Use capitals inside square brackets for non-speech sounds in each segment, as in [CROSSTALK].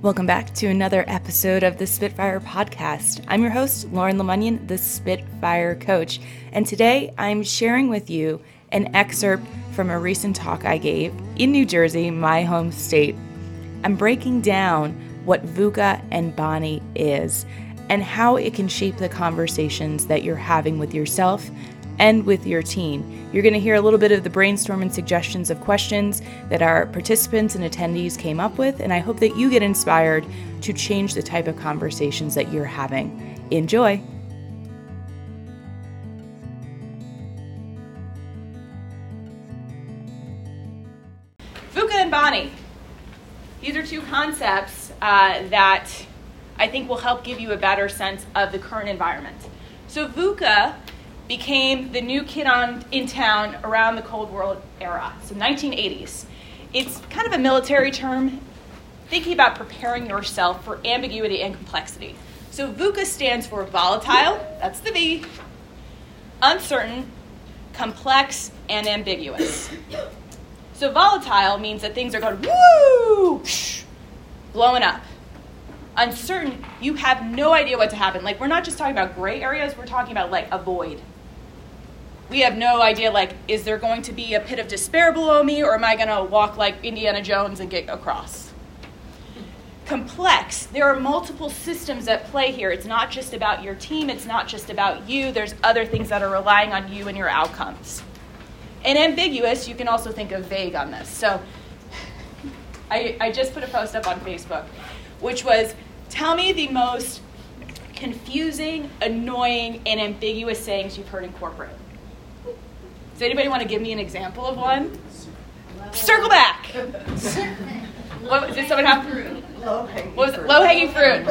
Welcome back to another episode of the Spitfire Podcast. I'm your host, Lauren Lemunyon, the Spitfire Coach, and today I'm sharing with you an excerpt from a recent talk I gave in New Jersey, my home state. I'm breaking down what VUCA and BANI is and how it can shape the conversations that you're having with yourself and with your team. You're going to hear a little bit of the brainstorm and suggestions of questions that our participants and attendees came up with, and I hope that you get inspired to change the type of conversations that you're having. Enjoy! VUCA and BANI. These are two concepts uh, that I think will help give you a better sense of the current environment. So, VUCA became the new kid on, in town around the Cold War era, so 1980s. It's kind of a military term, thinking about preparing yourself for ambiguity and complexity. So VUCA stands for volatile, that's the V, uncertain, complex, and ambiguous. So volatile means that things are going woo, [SNIFFS] blowing up. Uncertain, you have no idea what to happen. Like we're not just talking about gray areas, we're talking about like a void we have no idea like is there going to be a pit of despair below me or am i going to walk like indiana jones and get across? Complex. There are multiple systems at play here. It's not just about your team. It's not just about you. There's other things that are relying on you and your outcomes. And ambiguous. You can also think of vague on this. So [SIGHS] i, I just put a post up on facebook which was tell me the most confusing annoying and ambiguous sayings you've heard in corporate does anybody want to give me an example of one? Circle back. what, did someone have? Low hanging what was it? Low hanging fruit.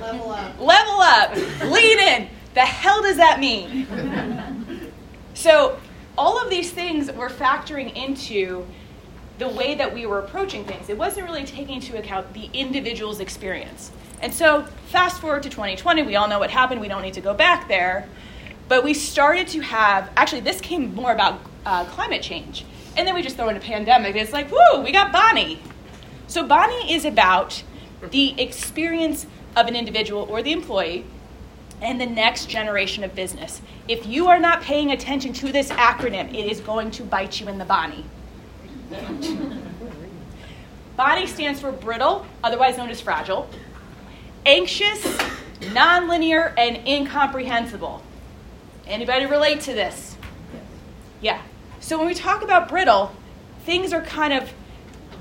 Level up. Level up. Lean in. The hell does that mean? so, all of these things were factoring into the way that we were approaching things. It wasn't really taking into account the individual's experience. And so, fast forward to 2020, we all know what happened. We don't need to go back there. But we started to have, actually, this came more about uh, climate change. And then we just throw in a pandemic. It's like, whoo, we got BANI. So, BANI is about the experience of an individual or the employee and the next generation of business. If you are not paying attention to this acronym, it is going to bite you in the BANI. [LAUGHS] BANI stands for brittle, otherwise known as fragile, anxious, nonlinear, and incomprehensible. Anybody relate to this? Yeah. So when we talk about brittle, things are kind of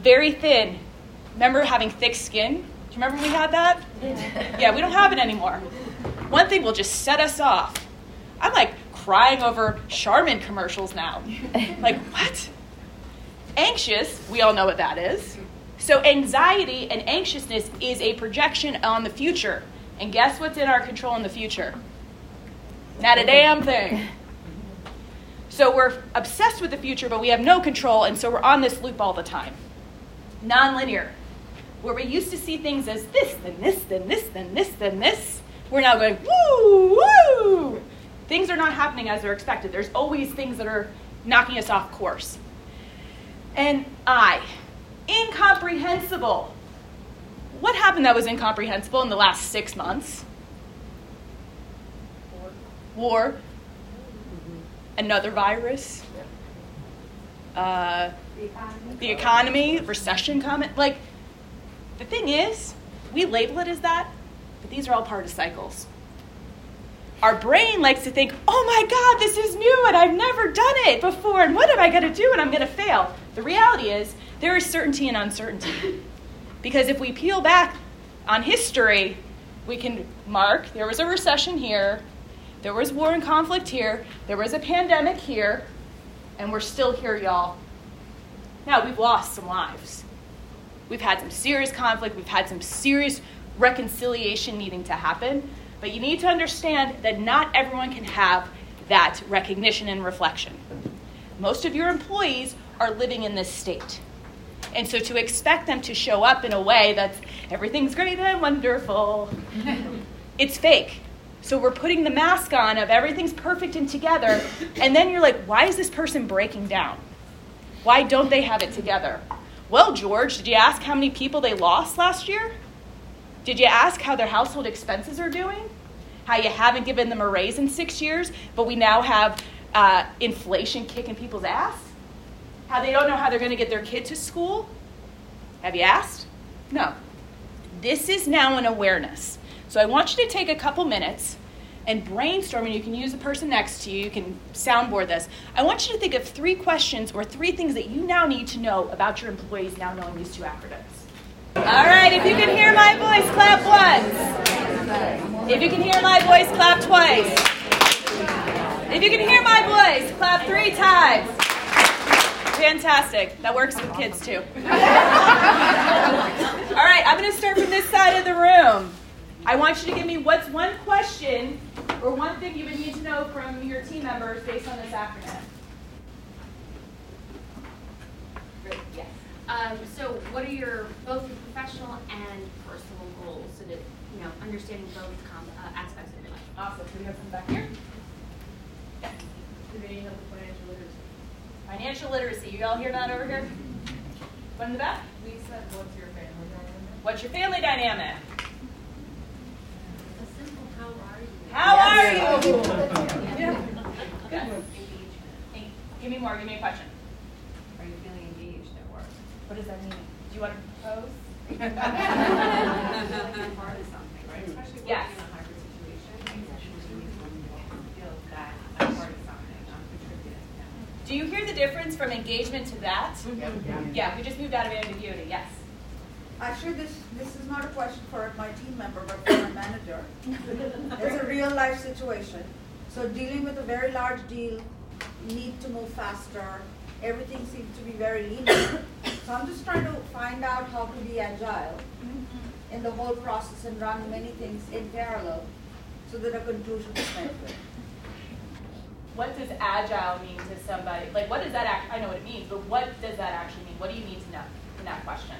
very thin. Remember having thick skin? Do you remember when we had that? [LAUGHS] Yeah, we don't have it anymore. One thing will just set us off. I'm like crying over Charmin commercials now. [LAUGHS] Like, what? Anxious, we all know what that is. So, anxiety and anxiousness is a projection on the future. And guess what's in our control in the future? Not a damn thing. So we're obsessed with the future, but we have no control, and so we're on this loop all the time. Nonlinear, where we used to see things as this, then this, then this, then this, then this, we're now going woo, woo. Things are not happening as they're expected. There's always things that are knocking us off course. And I, incomprehensible. What happened that was incomprehensible in the last six months? War, another virus, uh, the, economy. recession coming. Like, the thing is, we label it as that, but these are all part of cycles. Our brain likes to think, oh my God, this is new and I've never done it before, and what am I going to do and I'm going to fail? The reality is, there is certainty and uncertainty. Because if we peel back on history, we can mark there was a recession here, there was war and conflict here, there was a pandemic here, and we're still here, y'all. Now, we've lost some lives. We've had some serious conflict, we've had some serious reconciliation needing to happen, but you need to understand that not everyone can have that recognition and reflection. Most of your employees are living in this state. And so to expect them to show up in a way that's everything's great and wonderful, [LAUGHS] it's fake. So we're putting the mask on of everything's perfect and together, and then you're like, why is this person breaking down? Why don't they have it together? Well, George, did you ask how many people they lost last year? Did you ask how their household expenses are doing? How you haven't given them a raise in six years, but we now have uh, inflation kicking people's ass? How they don't know how they're going to get their kid to school? Have you asked? No. This is now an awareness. So I want you to take a couple minutes and brainstorm, and you can use the person next to you, you can soundboard this. I want you to think of three questions or three things that you now need to know about your employees now knowing these two acronyms. All right, if you can hear my voice, clap once. If you can hear my voice, clap twice. If you can hear my voice, clap three times. Fantastic. That works with kids too. [LAUGHS] All right, I'm going to start from this side of the room. I want you to give me what's one question or one thing you would need to know from your team members based on this acronym. Yes. Um, so what are your, both your professional and personal goals so that, you know, understanding both com- uh, aspects of your life? Awesome. Do we have some back here? Yes. Of financial literacy. Financial literacy. You all hear that over here? One in the back? We said, what's your family dynamic? What's your family dynamic? A simple how are you? How are you? Yeah. Yes. Give me more. Give me a question. Are you feeling engaged at work? What does that mean? Do you want to propose? [LAUGHS] Part of something, right? Especially Yes. in a hybrid situation, you that I'm part of something, I'm contributing. Do you hear the difference from engagement to that? Yeah. Yeah, we just moved out of ambiguity. Yes. Actually, this, this is not a question for my team member, but for my manager. It's a real life situation. So dealing with a very large deal, need to move faster. Everything seems to be very linear. So I'm just trying to find out how to be agile in the whole process and run many things in parallel so that a conclusion is met. What does agile mean to somebody? Like, what does that act? I know what it means, but what does that actually mean? What do you need to know in that question?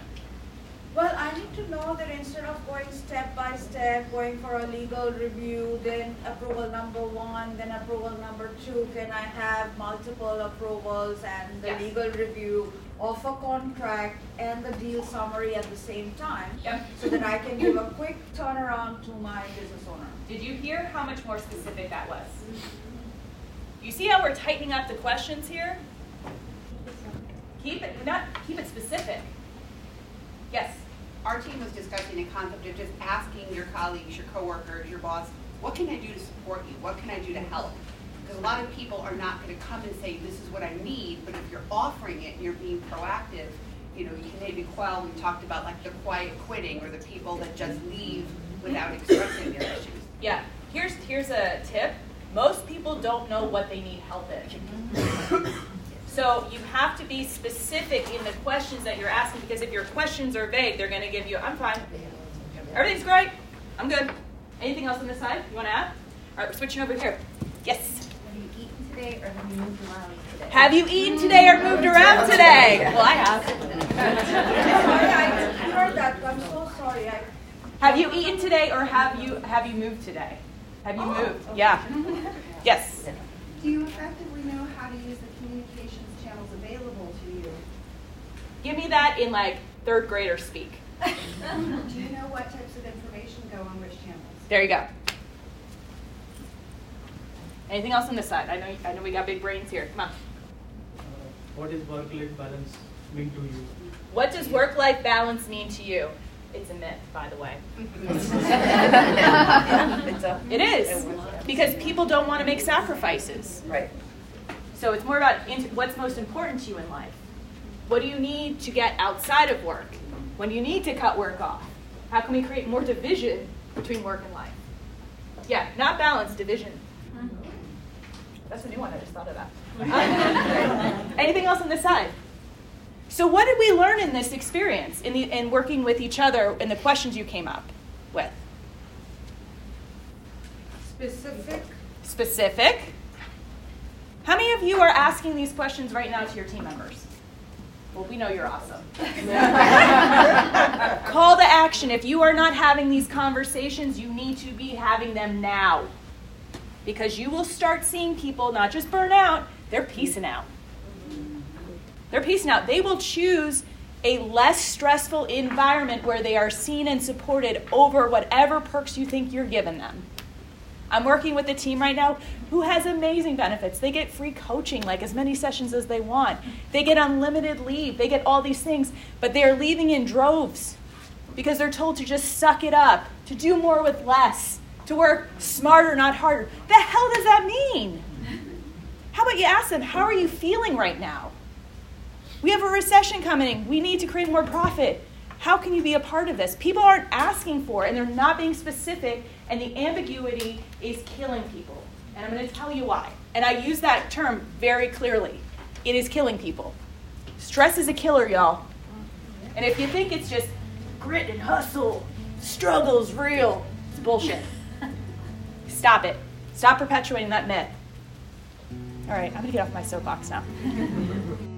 Well, I need to know that instead of going step by step, going for a legal review, then approval number one, then approval number two, can I have multiple approvals and the Yes. legal review of a contract and the deal summary at the same time? Yep. So that I can give a quick turnaround to my business owner. Did you hear how much more specific that was? You see how we're tightening up the questions here? Keep it not keep it specific. Yes. Our team was discussing a concept of just asking your colleagues, your coworkers, your boss, what can I do to support you? What can I do to help? Because a lot of people are not going to come and say, this is what I need, but if you're offering it and you're being proactive, you know, you can maybe quell, we talked about like the quiet quitting or the people that just leave without expressing their issues. Yeah. Here's here's a tip. Most people don't know what they need help in. [LAUGHS] So you have to be specific in the questions that you're asking because if your questions are vague, they're going to give you, I'm fine. Everything's great. I'm good. Anything else on this side you want to add? All right, we're switching over here. Yes. Have you eaten today or have you moved around today? Have you eaten today or moved around today? Well, I have. Sorry, I heard that, I'm so sorry. I, Have you eaten today or have you have you moved today? Have you oh. moved? Yeah. Yes. Do you effectively know how to use the communications channels available to you? Give me that in like third grader speak. Do you know what types of information go on which channels? There you go. Anything else on this side? I know I know we got big brains here. Come on. What is work-life balance mean to you? What does work-life balance mean to you? It's a myth, by the way. [LAUGHS] [LAUGHS] It is because people don't want to make sacrifices. right. So it's more about in- what's most important to you in life. What do you need to get outside of work? When do you need to cut work off? How can we create more division between work and life? Yeah, not balance, division. That's a new one. I just thought of. [LAUGHS] Anything else on this side? So, what did we learn in this experience in, the, in working with each other and the questions you came up with? Specific, Specific. How many of you are asking these questions right now to your team members? Well, we know you're awesome. [LAUGHS] Call to action. If you are not having these conversations, you need to be having them now. Because you will start seeing people not just burn out, they're piecing out. They're piecing out. They will choose a less stressful environment where they are seen and supported over whatever perks you think you're giving them. I'm working with a team right now who has amazing benefits. They get free coaching, like as many sessions as they want. They get unlimited leave. They get all these things, but they are leaving in droves because they're told to just suck it up, to do more with less, to work smarter, not harder. The hell does that mean? How about you ask them, how are you feeling right now? We have a recession coming. We need to create more profit. How can you be a part of this? People aren't asking for it and they're not being specific, and the ambiguity is killing people. And I'm going to tell you why. And I use that term very clearly. It is killing people. Stress is a killer, y'all. And if you think it's just grit and hustle, struggle's real, it's bullshit. [LAUGHS] Stop it. Stop perpetuating that myth. All right, I'm going to get off my soapbox now. [LAUGHS]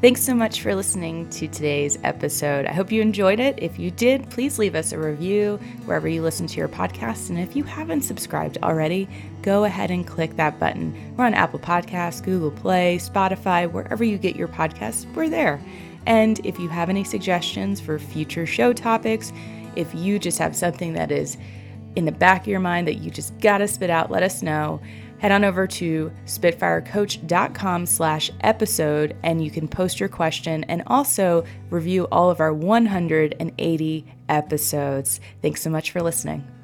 Thanks so much for listening to today's episode. I hope you enjoyed it. If you did, please leave us a review wherever you listen to your podcast. And if you haven't subscribed already, go ahead and click that button. We're on Apple Podcasts, Google Play, Spotify, wherever you get your podcasts, we're there. And if you have any suggestions for future show topics, if you just have something that is in the back of your mind that you just gotta spit out, let us know head on over to spitfirecoach.com slash episode and you can post your question and also review all of our 180 episodes. Thanks so much for listening.